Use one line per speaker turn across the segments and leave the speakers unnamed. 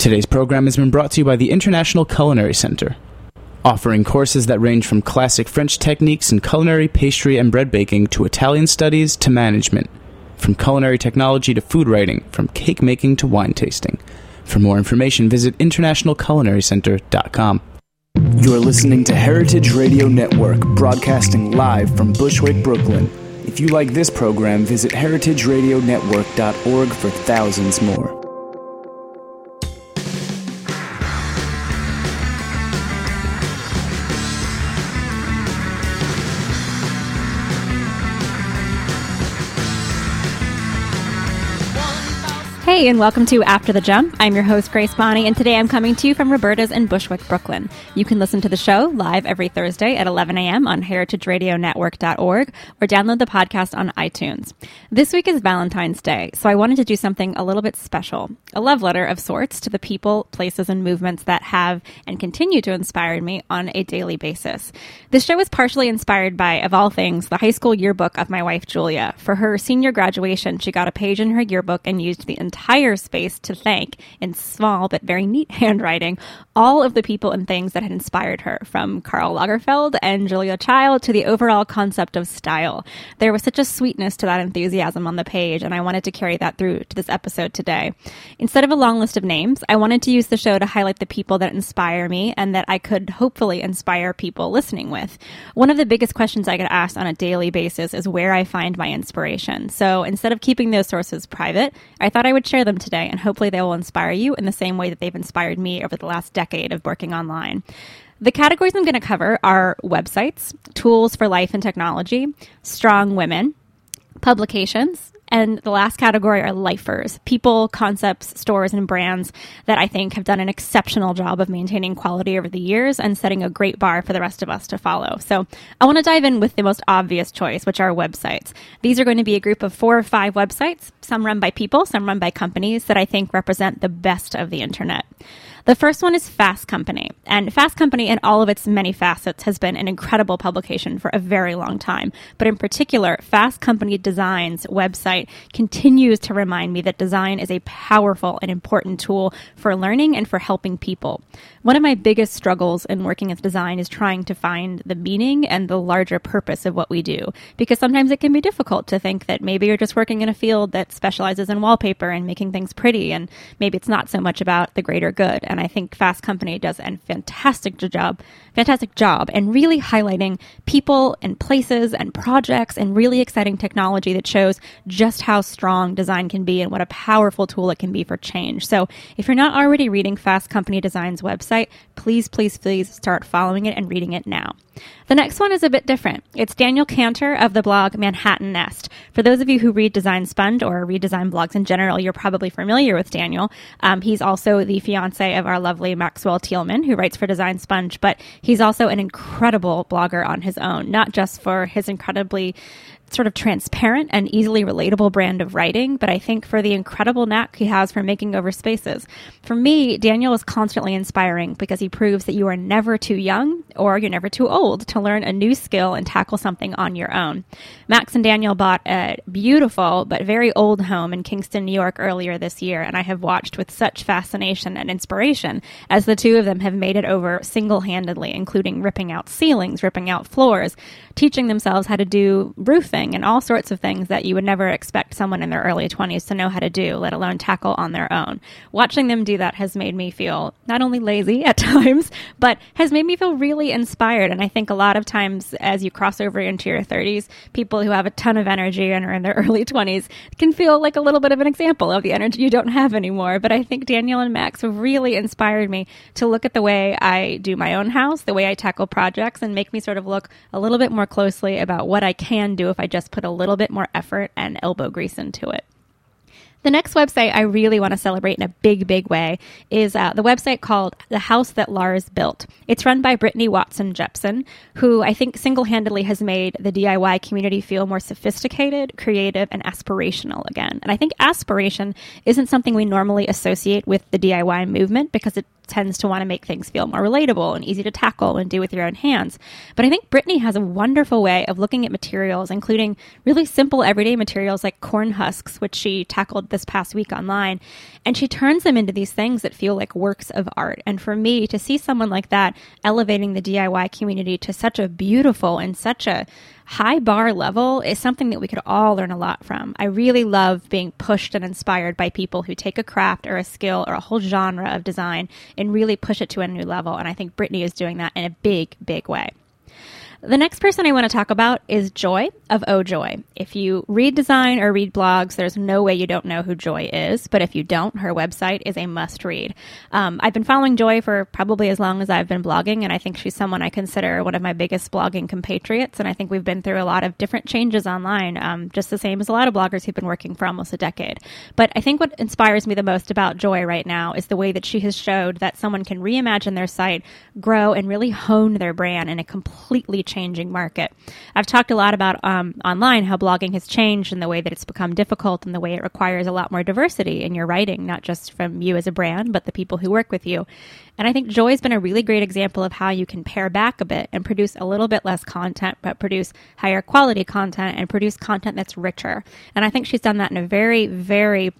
Today's program has been brought to you by the International Culinary Center, offering courses that range from classic French techniques in culinary, pastry, and bread baking to Italian studies to management, from culinary technology to food writing, from cake making to wine tasting. For more information, visit internationalculinarycenter.com. You're listening to Heritage Radio Network, broadcasting live from Bushwick, Brooklyn. If you like this program, visit heritageradionetwork.org for thousands more.
Hey, and welcome to After the Jump. I'm your host, Grace Bonney, and today I'm coming to you from Roberta's in Bushwick, Brooklyn. You can listen to the show live every Thursday at 11 a.m. on heritageradionetwork.org or download the podcast on iTunes. This week is Valentine's Day, so I wanted to do something a little bit special a love letter of sorts to the people, places, and movements that have and continue to inspire me on a daily basis. This show was partially inspired by, of all things, the high school yearbook of my wife, Julia. For her senior graduation, she got a page in her yearbook and used the entire space to thank, in small but very neat handwriting, all of the people and things that had inspired her, from Karl Lagerfeld and Julia Child to the overall concept of style. There was such a sweetness to that enthusiasm on the page, and I wanted to carry that through to this episode today. Instead of a long list of names, I wanted to use the show to highlight the people that inspire me and that I could hopefully inspire people listening with. One of the biggest questions I get asked on a daily basis is where I find my inspiration. So instead of keeping those sources private, I thought I would share them today and hopefully they will inspire you in the same way that they've inspired me over the last decade of working online. The categories I'm going to cover are websites, tools for life and technology, strong women, publications, and the last category are lifers, people, concepts, stores, and brands that I think have done an exceptional job of maintaining quality over the years and setting a great bar for the rest of us to follow. So I want to dive in with the most obvious choice, which are websites. These are going to be a group of four or five websites, some run by people, some run by companies that I think represent the best of the internet. The first one is Fast Company. And Fast Company, in all of its many facets, has been an incredible publication for a very long time. But in particular, Fast Company Design's continues to remind me that design is a powerful and important tool for learning and for helping people. One of my biggest struggles in working with design is trying to find the meaning and the larger purpose of what we do. Because sometimes it can be difficult to think that maybe you're just working in a field that specializes in wallpaper and making things pretty, and maybe it's not so much about the greater good. And I think Fast Company does a fantastic job, fantastic job, and really highlighting people and places and projects and really exciting technology that shows just how strong design can be and what a powerful tool it can be for change. So if you're not already reading Fast Company Design's website, website, please, please, please start following it and reading it now. The next one is a bit different. It's Daniel Kanter of the blog Manhattan Nest. For those of you who read Design Sponge or read design blogs in general, you're probably familiar with Daniel. Um, he's also the fiance of our lovely Maxwell Tielman, who writes for Design Sponge, but he's also an incredible blogger on his own, not just for his incredibly sort of transparent and easily relatable brand of writing, but I think for the incredible knack he has for making over spaces. For me, Daniel is constantly inspiring because he proves that you are never too young or you're never too old to learn a new skill and tackle something on your own. Max and Daniel bought a beautiful but very old home in Kingston, New York earlier this year, and I have watched with such fascination and inspiration as the two of them have made it over single handedly, including ripping out ceilings, ripping out floors, teaching themselves how to do roofing and all sorts of things that you would never expect someone in their early 20s to know how to do, let alone tackle on their own. Watching them do that has made me feel not only lazy at times, but has made me feel really inspired. And I think a lot of times as you cross over into your 30s, people who have a ton of energy and are in their early 20s can feel like a little bit of an example of the energy you don't have anymore. But I think Daniel and Max have really inspired me to look at the way I do my own house, the way I tackle projects, and make me sort of look a little bit more closely about what I can do if I just put a little bit more effort and elbow grease into it. The next website I really want to celebrate in a big, big way is uh, the website called The House That Lars Built. It's run by Brittany Watson Jepsen, who I think single handedly has made the DIY community feel more sophisticated, creative, and aspirational again. And I think aspiration isn't something we normally associate with the DIY movement because it's tends to want to make things feel more relatable and easy to tackle and do with your own hands. But I think Brittany has a wonderful way of looking at materials, including really simple everyday materials like corn husks, which she tackled this past week online. And she turns them into these things that feel like works of art. And for me to see someone like that elevating the DIY community to such a beautiful and such a high bar level is something that we could all learn a lot from. I really love being pushed and inspired by people who take a craft or a skill or a whole genre of design and really push it to a new level. And I think Brittany is doing that in a big, big way. The next person I want to talk about is Joy of Oh Joy. If you read design or read blogs, there's no way you don't know who Joy is. But if you don't, her website is a must read. Um, I've been following Joy for probably as long as I've been blogging, and I think she's someone I consider one of my biggest blogging compatriots. And I think we've been through a lot of different changes online, um, just the same as a lot of bloggers who've been working for almost a decade. But I think what inspires me the most about Joy right now is the way that she has showed that someone can reimagine their site, grow, and really hone their brand in a completely changing market. I've talked a lot about um, online how blogging has changed and the way that it's become difficult and the way it requires a lot more diversity in your writing, not just from you as a brand, but the people who work with you. And I think Joy's been a really great example of how you can pare back a bit and produce a little bit less content, but produce higher quality content and produce content that's richer. And I think she's done that in a very, very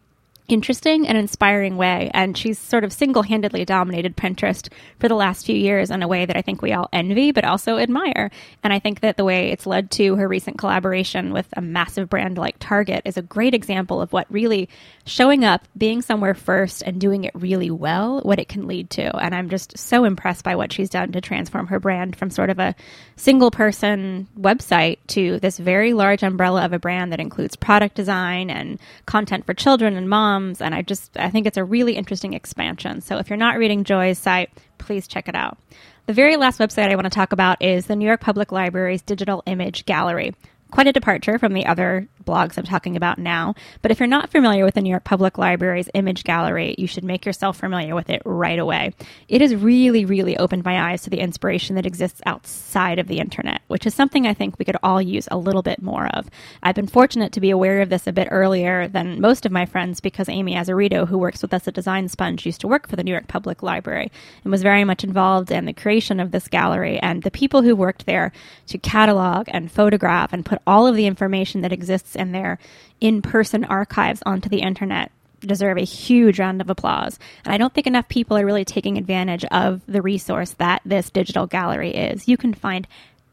interesting and inspiring way. And she's sort of single handedly dominated Pinterest for the last few years in a way that I think we all envy, but also admire. And I think that the way it's led to her recent collaboration with a massive brand like Target is a great example of what really showing up, being somewhere first, and doing it really well, what it can lead to. And I'm just so impressed by what she's done to transform her brand from sort of a single person website to this very large umbrella of a brand that includes product design and content for children and moms and I just I think it's a really interesting expansion. So if you're not reading Joy's site, please check it out. The very last website I want to talk about is the New York Public Library's Digital Image Gallery. Quite a departure from the other blogs I'm talking about now. But if you're not familiar with the New York Public Library's image gallery, you should make yourself familiar with it right away. It has really, really opened my eyes to the inspiration that exists outside of the internet, which is something I think we could all use a little bit more of. I've been fortunate to be aware of this a bit earlier than most of my friends because Amy Azzarito, who works with us at Design Sponge, used to work for the New York Public Library and was very much involved in the creation of this gallery and the people who worked there to catalog and photograph and put all of the information that exists in their in person archives onto the internet deserve a huge round of applause. And I don't think enough people are really taking advantage of the resource that this digital gallery is. You can find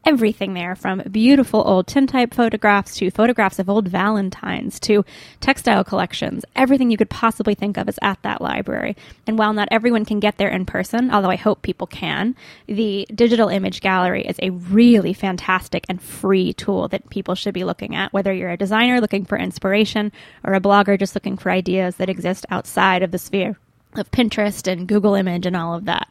everything there from beautiful old tintype photographs to photographs of old Valentines to textile collections. Everything you could possibly think of is at that library. And while not everyone can get there in person, although I hope people can, the digital image gallery is a really fantastic and free tool that people should be looking at, whether you're a designer looking for inspiration or a blogger just looking for ideas that exist outside of the sphere of Pinterest and Google Image and all of that.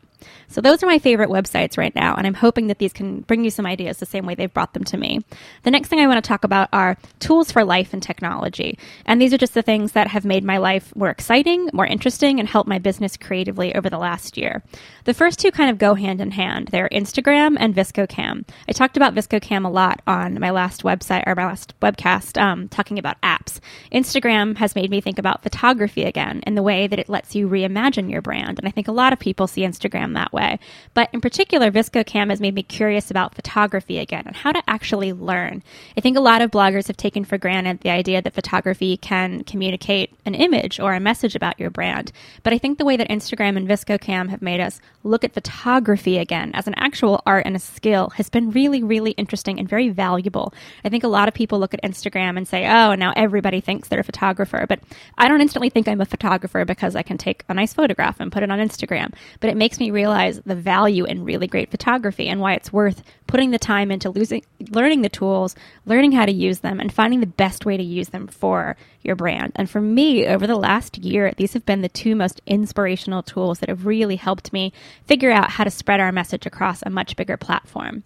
So those are my favorite websites right now, and I'm hoping that these can bring you some ideas the same way they've brought them to me. The next thing I want to talk about are tools for life and technology. And these are just the things that have made my life more exciting, more interesting, and helped my business creatively over the last year. The first two kind of go hand in hand. They're Instagram and VSCO Cam. I talked about VSCO Cam a lot on my last website or my last webcast, um, talking about apps. Instagram has made me think about photography again in the way that it lets you reimagine your brand. And I think a lot of people see Instagram that. But in particular, VSCO Cam has made me curious about photography again and how to actually learn. I think a lot of bloggers have taken for granted the idea that photography can communicate an image or a message about your brand. But I think the way that Instagram and VSCO Cam have made us look at photography again as an actual art and a skill has been really, really interesting and very valuable. I think a lot of people look at Instagram and say, oh, now everybody thinks they're a photographer. But I don't instantly think I'm a photographer because I can take a nice photograph and put it on Instagram. But it makes me realize the value in really great photography and why it's worth putting the time into losing, learning the tools, learning how to use them, and finding the best way to use them for your brand. And for me, over the last year, these have been the two most inspirational tools that have really helped me figure out how to spread our message across a much bigger platform.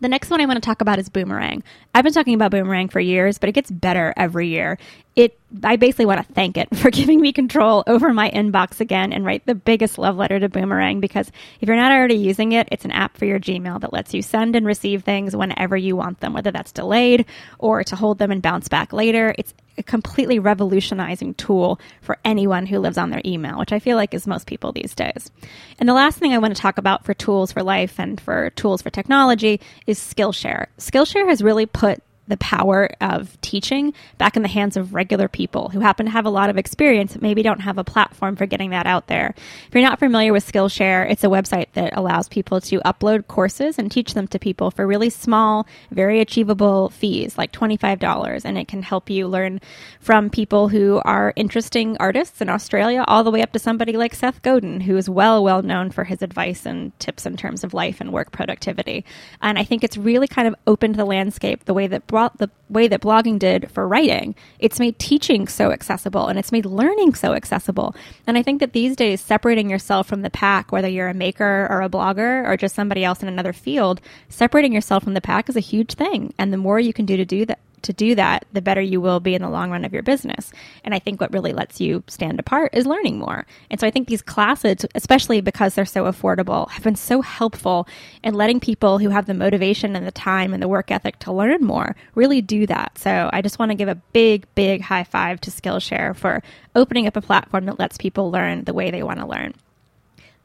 The next one I want to talk about is Boomerang. I've been talking about Boomerang for years, but it gets better every year. It I basically want to thank it for giving me control over my inbox again and write the biggest love letter to Boomerang because if you're not already using it, it's an app for your Gmail that lets you send and receive things whenever you want them, whether that's delayed or to hold them and bounce back later. It's a completely revolutionizing tool for anyone who lives on their email, which I feel like is most people these days. And the last thing I want to talk about for tools for life and for tools for technology is Skillshare. Skillshare has really put the power of teaching back in the hands of regular people who happen to have a lot of experience but maybe don't have a platform for getting that out there. If you're not familiar with Skillshare, it's a website that allows people to upload courses and teach them to people for really small, very achievable fees, like $25. And it can help you learn from people who are interesting artists in Australia all the way up to somebody like Seth Godin, who is well, well known for his advice and tips in terms of life and work productivity. And I think it's really kind of opened the landscape the way that brought the way that blogging did for writing. It's made teaching so accessible and it's made learning so accessible. And I think that these days, separating yourself from the pack, whether you're a maker or a blogger or just somebody else in another field, separating yourself from the pack is a huge thing. And the more you can do to do that, to do that, the better you will be in the long run of your business. And I think what really lets you stand apart is learning more. And so I think these classes, especially because they're so affordable, have been so helpful in letting people who have the motivation and the time and the work ethic to learn more really do that. So I just want to give a big, big high five to Skillshare for opening up a platform that lets people learn the way they want to learn.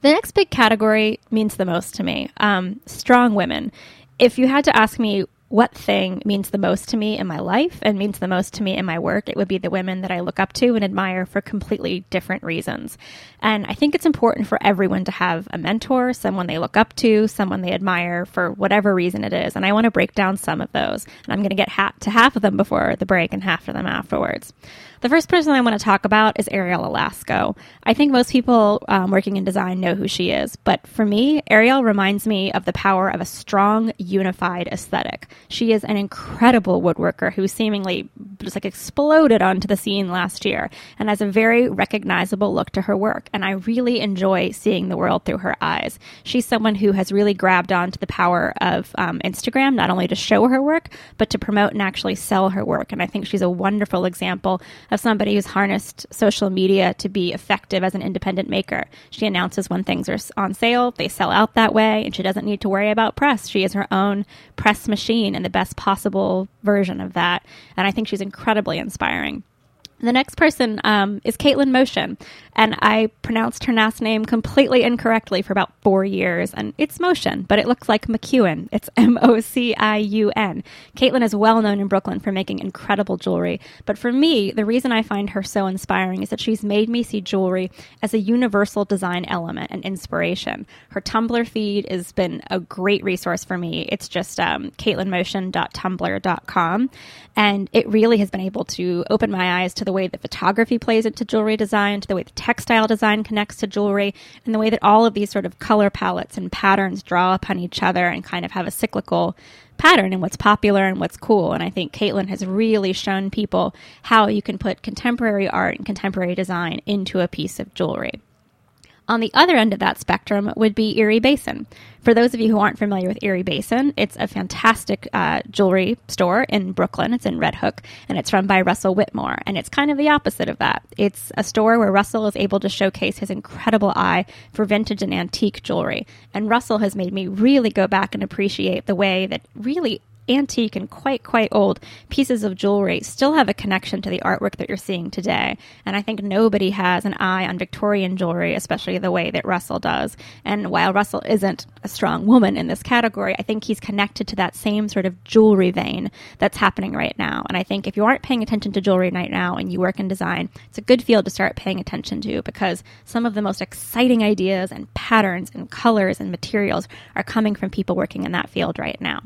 The next big category means the most to me um, strong women. If you had to ask me what thing means the most to me in my life and means the most to me in my work, it would be the women that I look up to and admire for completely different reasons. And I think it's important for everyone to have a mentor, someone they look up to, someone they admire for whatever reason it is. And I want to break down some of those. And I'm going to get ha- to half of them before the break and half of them afterwards. The first person I want to talk about is Ariele Alasko. I think most people um, working in design know who she is, but for me, Ariele reminds me of the power of a strong, unified aesthetic. She is an incredible woodworker who seemingly just like exploded onto the scene last year and has a very recognizable look to her work. And I really enjoy seeing the world through her eyes. She's someone who has really grabbed onto the power of um, Instagram, not only to show her work, but to promote and actually sell her work. And I think she's a wonderful example of somebody who's harnessed social media to be effective as an independent maker. She announces when things are on sale, they sell out that way, and she doesn't need to worry about press. She is her own press machine and the best possible version of that. And I think she's incredibly inspiring. The next person um, is Caitlin Mociun, and I pronounced her last name completely incorrectly for about four years. And it's Motion, but it looks like McEwen. It's M O C I U N. Caitlin is well known in Brooklyn for making incredible jewelry, but for me, the reason I find her so inspiring is that she's made me see jewelry as a universal design element and inspiration. Her Tumblr feed has been a great resource for me. It's just um, CaitlinMociun.tumblr.com, and it really has been able to open my eyes to the way that photography plays into jewelry design, to the way the textile design connects to jewelry, and the way that all of these sort of color palettes and patterns draw upon each other and kind of have a cyclical pattern in what's popular and what's cool. And I think Caitlin has really shown people how you can put contemporary art and contemporary design into a piece of jewelry. On the other end of that spectrum would be Erie Basin. For those of you who aren't familiar with Erie Basin, it's a fantastic uh, jewelry store in Brooklyn. It's in Red Hook, and it's run by Russell Whitmore. And it's kind of the opposite of that. It's a store where Russell is able to showcase his incredible eye for vintage and antique jewelry. And Russell has made me really go back and appreciate the way that really antique and quite, quite old pieces of jewelry still have a connection to the artwork that you're seeing today. And I think nobody has an eye on Victorian jewelry, especially the way that Russell does. And while Russell isn't a strong woman in this category, I think he's connected to that same sort of jewelry vein that's happening right now. And I think if you aren't paying attention to jewelry right now and you work in design, it's a good field to start paying attention to because some of the most exciting ideas and patterns and colors and materials are coming from people working in that field right now.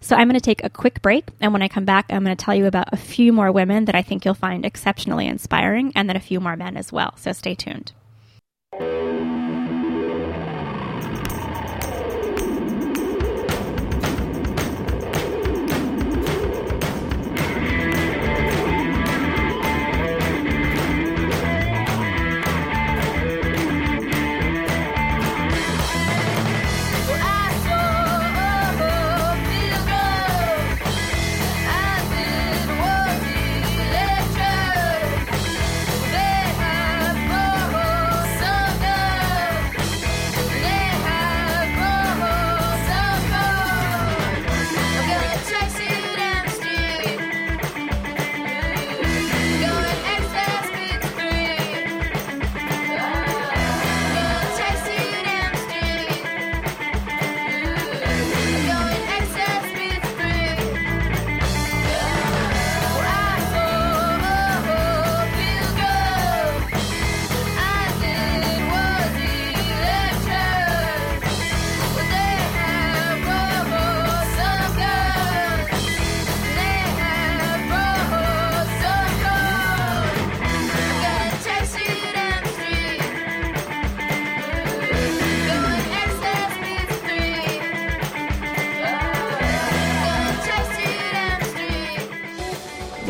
So I'm going to take a quick break. And when I come back, I'm going to tell you about a few more women that I think you'll find exceptionally inspiring and then a few more men as well. So stay tuned.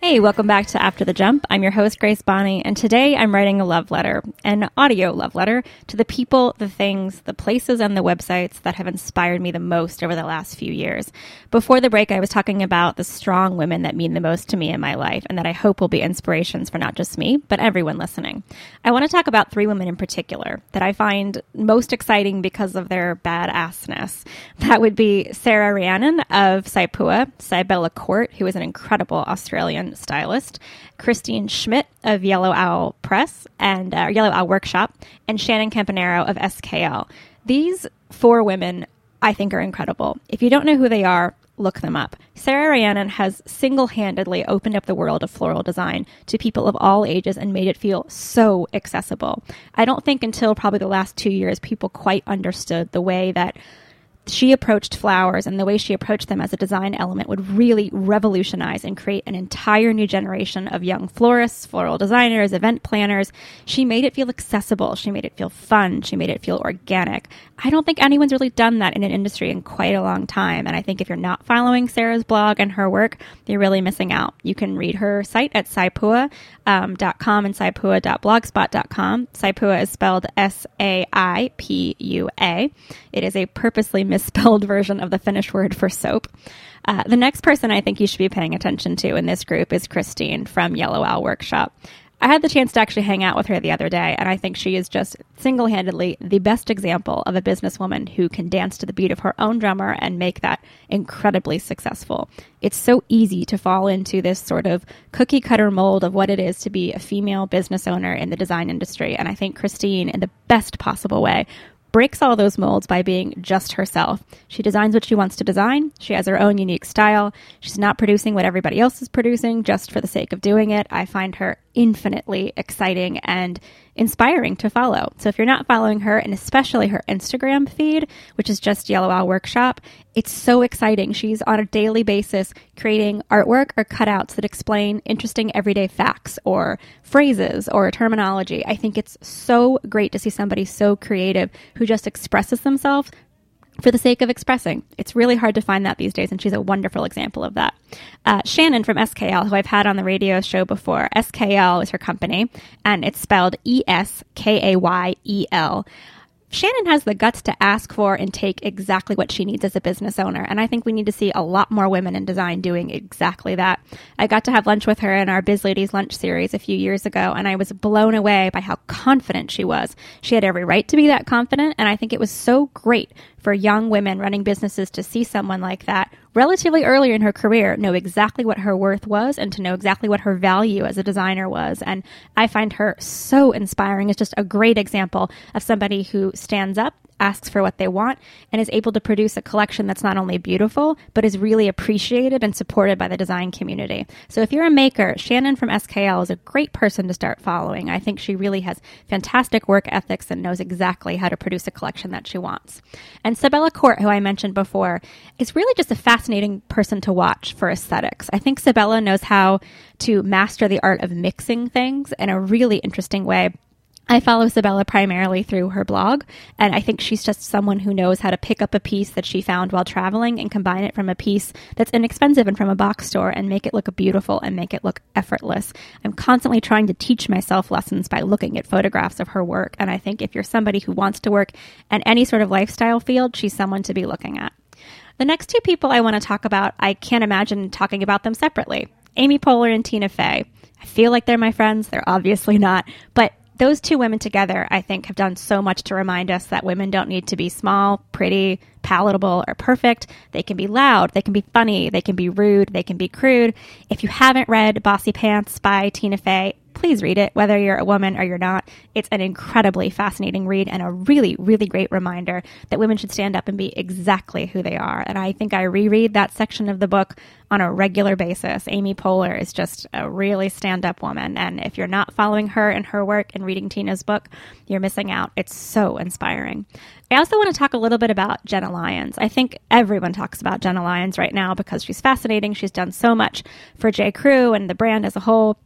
Hey, welcome back to After the Jump. I'm your host, Grace Bonney, and today I'm writing a love letter, an audio love letter, to the people, the things, the places, and the websites that have inspired me the most over the last few years. Before the break, I was talking about the strong women that mean the most to me in my life and that I hope will be inspirations for not just me, but everyone listening. I want to talk about three women in particular that I find most exciting because of their badassness. That would be Sarah Ryhanen of Saipua, Sibella Court, who is an incredible Australian stylist, Christine Schmidt of Yellow Owl Press and uh, Yellow Owl Workshop, and Shanan Campanaro of SKL. These four women, I think, are incredible. If you don't know who they are, look them up. Sarah Ryhanen has single handedly opened up the world of floral design to people of all ages and made it feel so accessible. I don't think until probably the last two years people quite understood the way that she approached flowers and the way she approached them as a design element would really revolutionize and create an entire new generation of young florists, floral designers, event planners. She made it feel accessible. She made it feel fun. She made it feel organic. I don't think anyone's really done that in an industry in quite a long time. And I think if you're not following Sarah's blog and her work, you're really missing out. You can read her site at saipua.com um, and saipua.blogspot.com. Saipua is spelled S A I P U A. It is a purposely misspelled version of the Finnish word for soap. Uh, the next person I think you should be paying attention to in this group is Christine from Yellow Owl Workshop. I had the chance to actually hang out with her the other day, and I think she is just single handedly the best example of a businesswoman who can dance to the beat of her own drummer and make that incredibly successful. It's so easy to fall into this sort of cookie cutter mold of what it is to be a female business owner in the design industry, and I think Christine, in the best possible way, breaks all those molds by being just herself. She designs what she wants to design. She has her own unique style. She's not producing what everybody else is producing just for the sake of doing it. I find her infinitely exciting and inspiring to follow. So if you're not following her, and especially her Instagram feed, which is just Yellow Owl Workshop, it's so exciting. She's on a daily basis creating artwork or cutouts that explain interesting everyday facts or phrases or terminology. I think it's so great to see somebody so creative who just expresses themselves for the sake of expressing. It's really hard to find that these days, and she's a wonderful example of that. Uh, Shanan from SKL, who I've had on the radio show before, SKL is her company, and it's spelled E S K A Y E L. Shanan has the guts to ask for and take exactly what she needs as a business owner. And I think we need to see a lot more women in design doing exactly that. I got to have lunch with her in our Biz Ladies lunch series a few years ago, and I was blown away by how confident she was. She had every right to be that confident, and I think it was so great for young women running businesses to see someone like that relatively early in her career know exactly what her worth was and to know exactly what her value as a designer was. And I find her so inspiring. It's just a great example of somebody who stands up asks for what they want, and is able to produce a collection that's not only beautiful, but is really appreciated and supported by the design community. So if you're a maker, Shanan from SKL is a great person to start following. I think she really has fantastic work ethics and knows exactly how to produce a collection that she wants. And Sibella Court, who I mentioned before, is really just a fascinating person to watch for aesthetics. I think Sibella knows how to master the art of mixing things in a really interesting way I follow Sibella primarily through her blog, and I think she's just someone who knows how to pick up a piece that she found while traveling and combine it from a piece that's inexpensive and from a box store and make it look beautiful and make it look effortless. I'm constantly trying to teach myself lessons by looking at photographs of her work, and I think if you're somebody who wants to work in any sort of lifestyle field, she's someone to be looking at. The next two people I want to talk about, I can't imagine talking about them separately. Amy Poehler and Tina Fey. I feel like they're my friends. They're obviously not, but those two women together, I think, have done so much to remind us that women don't need to be small, pretty, palatable, or perfect. They can be loud, they can be funny, they can be rude, they can be crude. If you haven't read Bossypants by Tina Fey, please read it, whether you're a woman or you're not. It's an incredibly fascinating read and a really, really great reminder that women should stand up and be exactly who they are. And I think I reread that section of the book on a regular basis. Amy Poehler is just a really stand up woman. And if you're not following her and her work and reading Tina's book, you're missing out. It's so inspiring. I also want to talk a little bit about Jenna Lyons. I think everyone talks about Jenna Lyons right now because she's fascinating. She's done so much for J. Crew and the brand as a whole.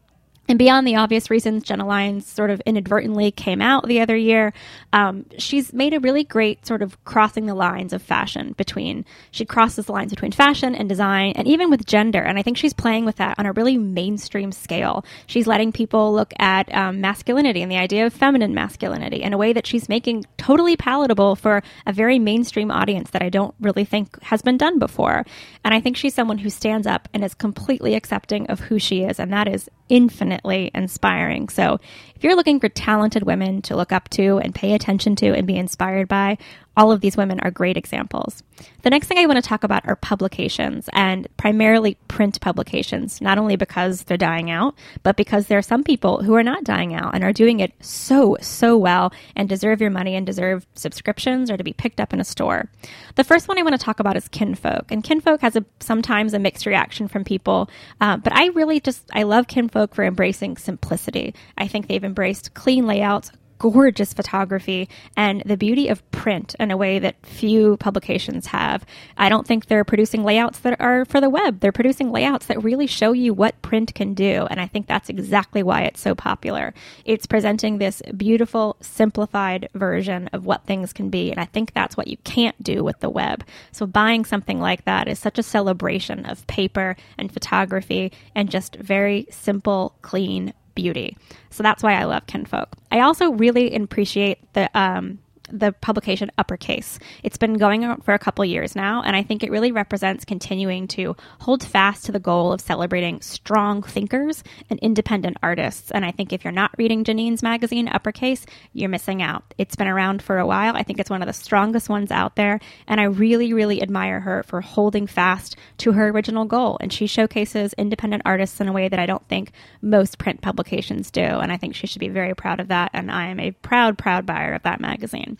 And beyond the obvious reasons Jenna Lyons sort of inadvertently came out the other year, um, she's made a really great sort of crossing the lines of fashion between, she crosses the lines between fashion and design and even with gender. And I think she's playing with that on a really mainstream scale. She's letting people look at um, masculinity and the idea of feminine masculinity in a way that she's making totally palatable for a very mainstream audience that I don't really think has been done before. And I think she's someone who stands up and is completely accepting of who she is. And that is infinitely inspiring. So, if you're looking for talented women to look up to and pay attention to and be inspired by, all of these women are great examples. The next thing I want to talk about are publications and primarily print publications, not only because they're dying out, but because there are some people who are not dying out and are doing it so, so well and deserve your money and deserve subscriptions or to be picked up in a store. The first one I want to talk about is Kinfolk. And Kinfolk has a, sometimes a mixed reaction from people, uh, but I really just, I love Kinfolk for embracing simplicity. I think they've embraced clean layouts, gorgeous photography and the beauty of print in a way that few publications have. I don't think they're producing layouts that are for the web. They're producing layouts that really show you what print can do. And I think that's exactly why it's so popular. It's presenting this beautiful, simplified version of what things can be. And I think that's what you can't do with the web. So buying something like that is such a celebration of paper and photography and just very simple, clean beauty. So that's why I love Kinfolk. I also really appreciate the um, the publication Uppercase. It's been going on for a couple years now, and I think it really represents continuing to hold fast to the goal of celebrating strong thinkers and independent artists. And I think if you're not reading Janine's magazine, Uppercase, you're missing out. It's been around for a while. I think it's one of the strongest ones out there, and I really, really admire her for holding fast to her original goal. And she showcases independent artists in a way that I don't think most print publications do. And I think she should be very proud of that. And I am a proud, proud buyer of that magazine.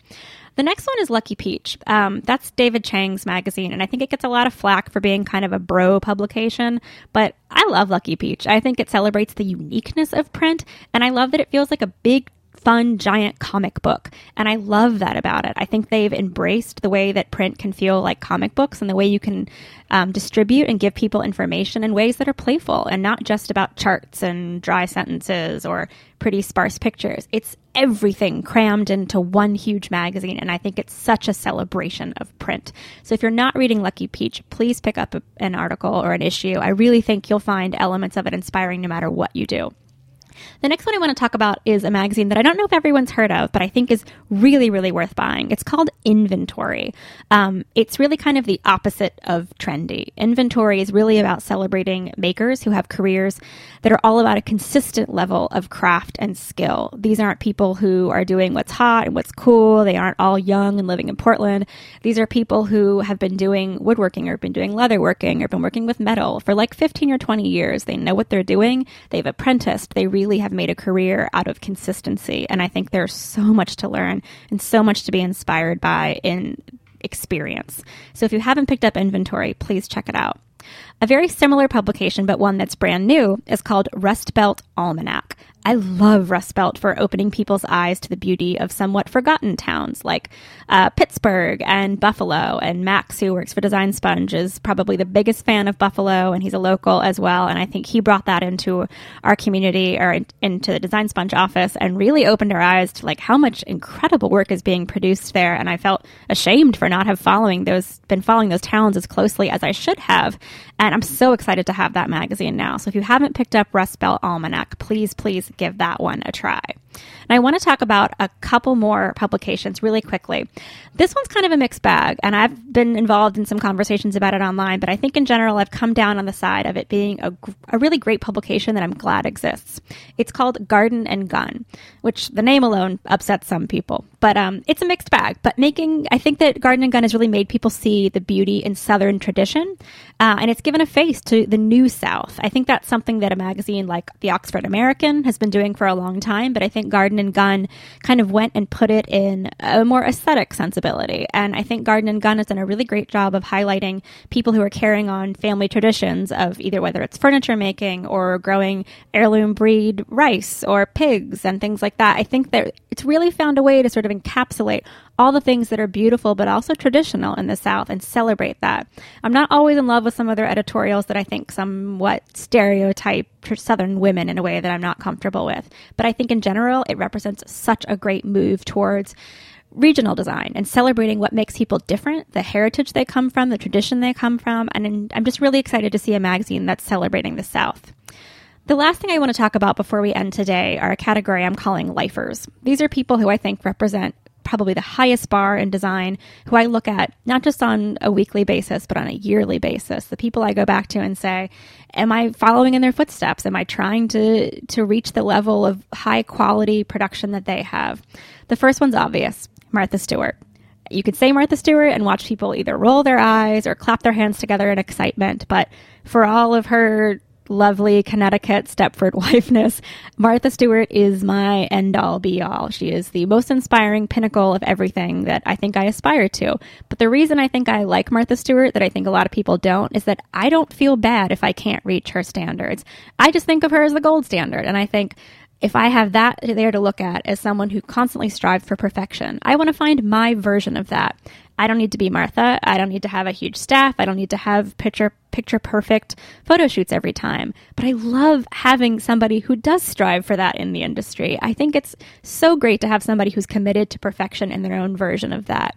The next one is Lucky Peach. Um, that's David Chang's magazine, and I think it gets a lot of flack for being kind of a bro publication, but I love Lucky Peach. I think it celebrates the uniqueness of print, and I love that it feels like a big fun giant comic book. And I love that about it. I think they've embraced the way that print can feel like comic books and the way you can um, distribute and give people information in ways that are playful and not just about charts and dry sentences or pretty sparse pictures. It's everything crammed into one huge magazine. And I think it's such a celebration of print. So if you're not reading Lucky Peach, please pick up a, an article or an issue. I really think you'll find elements of it inspiring no matter what you do. The next one I want to talk about is a magazine that I don't know if everyone's heard of, but I think is really, really worth buying. It's called Inventory. Um, it's really kind of the opposite of trendy. Inventory is really about celebrating makers who have careers that are all about a consistent level of craft and skill. These aren't people who are doing what's hot and what's cool. They aren't all young and living in Portland. These are people who have been doing woodworking or been doing leatherworking or been working with metal for like 15 or 20 years. They know what they're doing. They've apprenticed. They really have made a career out of consistency. And I think there's so much to learn and so much to be inspired by in experience. So if you haven't picked up inventory, please check it out. A very similar publication, but one that's brand new, is called Rust Belt Almanac. I love Rust Belt for opening people's eyes to the beauty of somewhat forgotten towns like uh, Pittsburgh and Buffalo. And Max, who works for Design Sponge, is probably the biggest fan of Buffalo, and he's a local as well. And I think he brought that into our community or in, into the Design Sponge office and really opened our eyes to like how much incredible work is being produced there. And I felt ashamed for not have following those been following those towns as closely as I should have. And I'm so excited to have that magazine now. So if you haven't picked up Rust Belt Almanac, please, please give that one a try. And I want to talk about a couple more publications really quickly. This one's kind of a mixed bag, and I've been involved in some conversations about it online, but I think in general I've come down on the side of it being a, a really great publication that I'm glad exists. It's called Garden and Gun, which the name alone upsets some people, but um, it's a mixed bag. But making, I think that Garden and Gun has really made people see the beauty in Southern tradition, uh, and it's given a face to the New South. I think that's something that a magazine like the Oxford American has been doing for a long time, but I think Garden and Gun kind of went and put it in a more aesthetic sensibility. And I think Garden and Gun has done a really great job of highlighting people who are carrying on family traditions of either whether it's furniture making or growing heirloom breed rice or pigs and things like that. I think that it's really found a way to sort of encapsulate all the things that are beautiful but also traditional in the South and celebrate that. I'm not always in love with some of their editorials that I think somewhat stereotype Southern women in a way that I'm not comfortable with. But I think in general, it represents such a great move towards regional design and celebrating what makes people different, the heritage they come from, the tradition they come from. And I'm just really excited to see a magazine that's celebrating the South. The last thing I want to talk about before we end today are a category I'm calling lifers. These are people who I think represent probably the highest bar in design, who I look at not just on a weekly basis, but on a yearly basis. The people I go back to and say, Am I following in their footsteps? Am I trying to, to reach the level of high quality production that they have? The first one's obvious Martha Stewart. You could say Martha Stewart and watch people either roll their eyes or clap their hands together in excitement, but for all of her lovely Connecticut Stepford wifeness, Martha Stewart is my end all be all. She is the most inspiring pinnacle of everything that I think I aspire to. But the reason I think I like Martha Stewart that I think a lot of people don't is that I don't feel bad if I can't reach her standards. I just think of her as the gold standard. And I think if I have that there to look at as someone who constantly strives for perfection, I want to find my version of that. I don't need to be Martha. I don't need to have a huge staff. I don't need to have picture picture perfect photo shoots every time. But I love having somebody who does strive for that in the industry. I think it's so great to have somebody who's committed to perfection in their own version of that.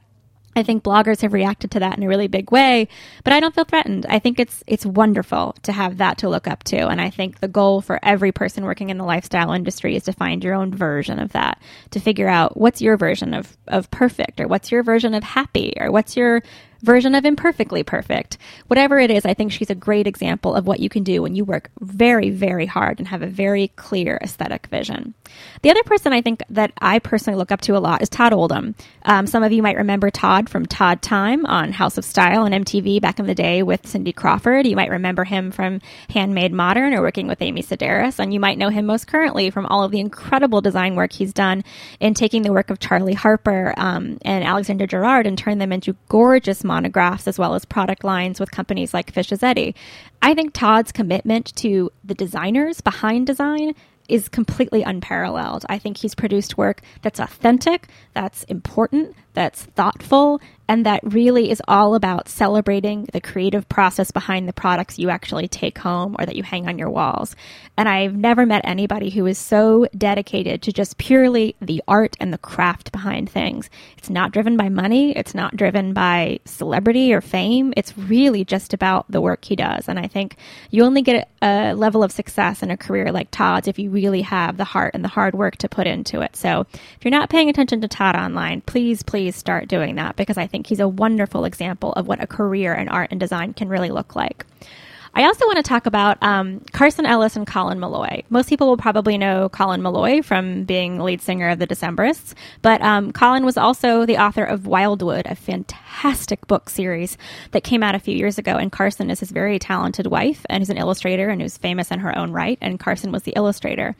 I think bloggers have reacted to that in a really big way, but I don't feel threatened. I think it's it's wonderful to have that to look up to, and I think the goal for every person working in the lifestyle industry is to find your own version of that, to figure out what's your version of of perfect or what's your version of happy or what's your version of imperfectly perfect. Whatever it is, I think she's a great example of what you can do when you work very, very hard and have a very clear aesthetic vision. The other person I think that I personally look up to a lot is Todd Oldham. Um, some of you might remember Todd from Todd Time on House of Style and MTV back in the day with Cindy Crawford. You might remember him from Handmade Modern or working with Amy Sedaris, and you might know him most currently from all of the incredible design work he's done in taking the work of Charley Harper um, and Alexander Girard and turn them into gorgeous monographs as well as product lines with companies like Fishs Eddy. I think Todd's commitment to the designers behind design is completely unparalleled. I think he's produced work that's authentic, that's important, that's thoughtful, and that really is all about celebrating the creative process behind the products you actually take home or that you hang on your walls. And I've never met anybody who is so dedicated to just purely the art and the craft behind things. It's not driven by money, it's not driven by celebrity or fame. It's really just about the work he does. And I think you only get a level of success in a career like Todd's if you really have the heart and the hard work to put into it. So if you're not paying attention to Todd online, please, please start doing that because I think think he's a wonderful example of what a career in art and design can really look like. I also want to talk about um, Carson Ellis and Colin Meloy. Most people will probably know Colin Meloy from being lead singer of the Decemberists, but um, Colin was also the author of Wildwood, a fantastic book series that came out a few years ago. And Carson is his very talented wife and who's an illustrator and who's famous in her own right. And Carson was the illustrator.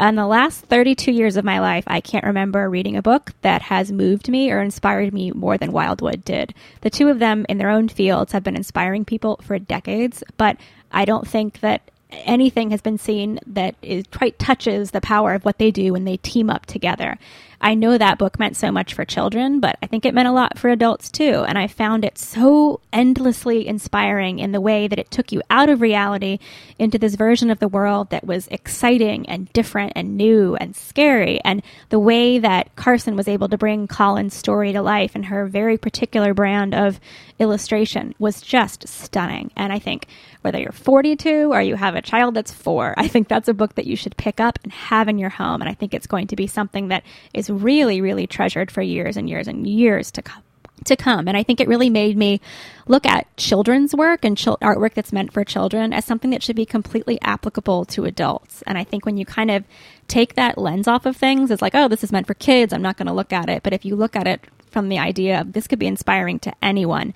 In the last 32 years of my life, I can't remember reading a book that has moved me or inspired me more than Wildwood did. The two of them, in their own fields, have been inspiring people for decades, but I don't think that anything has been seen that is quite touches the power of what they do when they team up together. I know that book meant so much for children, but I think it meant a lot for adults too. And I found it so endlessly inspiring in the way that it took you out of reality into this version of the world that was exciting and different and new and scary. And the way that Carson was able to bring Colin's story to life and her very particular brand of illustration was just stunning. And I think whether you're 42 or you have a child that's four, I think that's a book that you should pick up and have in your home. And I think it's going to be something that is really, really treasured for years and years and years to come to come. And I think it really made me look at children's work and ch- artwork that's meant for children as something that should be completely applicable to adults. And I think when you kind of take that lens off of things, it's like, oh, this is meant for kids. I'm not going to look at it. But if you look at it from the idea of this could be inspiring to anyone,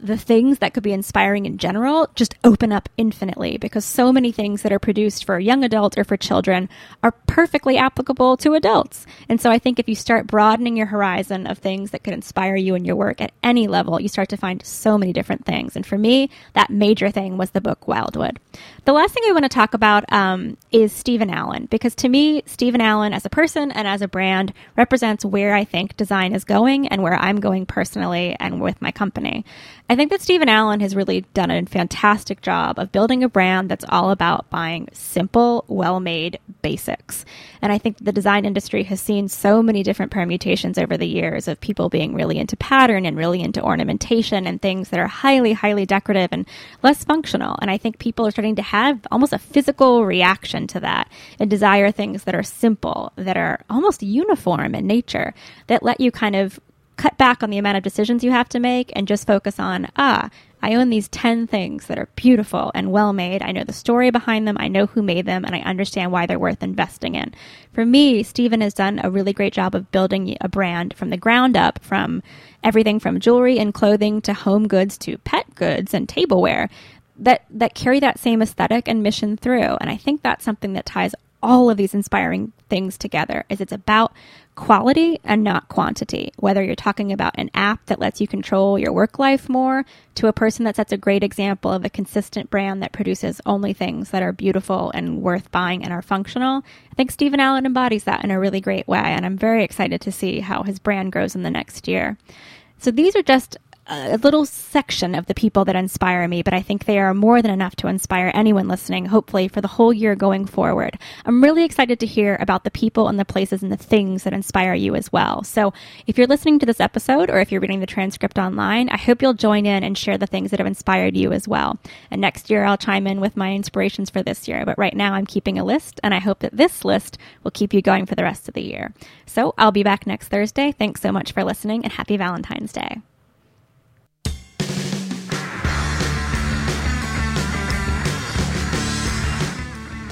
the things that could be inspiring in general just open up infinitely because so many things that are produced for young adults or for children are perfectly applicable to adults. And so I think if you start broadening your horizon of things that could inspire you in your work at any level, you start to find so many different things. And for me, that major thing was the book Wildwood. The last thing I want to talk about um, is Steven Alan because to me, Steven Alan as a person and as a brand represents where I think design is going and where I'm going personally and with my company. I think that Steven Alan has really done a fantastic job of building a brand that's all about buying simple, well made basics. And I think the design industry has seen so many different permutations over the years of people being really into pattern and really into ornamentation and things that are highly, highly decorative and less functional. And I think people are starting to have almost a physical reaction to that and desire things that are simple, that are almost uniform in nature, that let you kind of cut back on the amount of decisions you have to make and just focus on, ah, I own these 10 things that are beautiful and well made. I know the story behind them. I know who made them and I understand why they're worth investing in. For me, Steven has done a really great job of building a brand from the ground up from everything from jewelry and clothing to home goods to pet goods and tableware that, that carry that same aesthetic and mission through. And I think that's something that ties all of these inspiring things together is it's about quality and not quantity. Whether you're talking about an app that lets you control your work life more to a person that sets a great example of a consistent brand that produces only things that are beautiful and worth buying and are functional. I think Steven Alan embodies that in a really great way. And I'm very excited to see how his brand grows in the next year. So these are just a little section of the people that inspire me, but I think they are more than enough to inspire anyone listening, hopefully, for the whole year going forward. I'm really excited to hear about the people and the places and the things that inspire you as well. So if you're listening to this episode or if you're reading the transcript online, I hope you'll join in and share the things that have inspired you as well. And next year, I'll chime in with my inspirations for this year. But right now, I'm keeping a list, and I hope that this list will keep you going for the rest of the year. So I'll be back next Thursday. Thanks so much for listening, and happy Valentine's Day.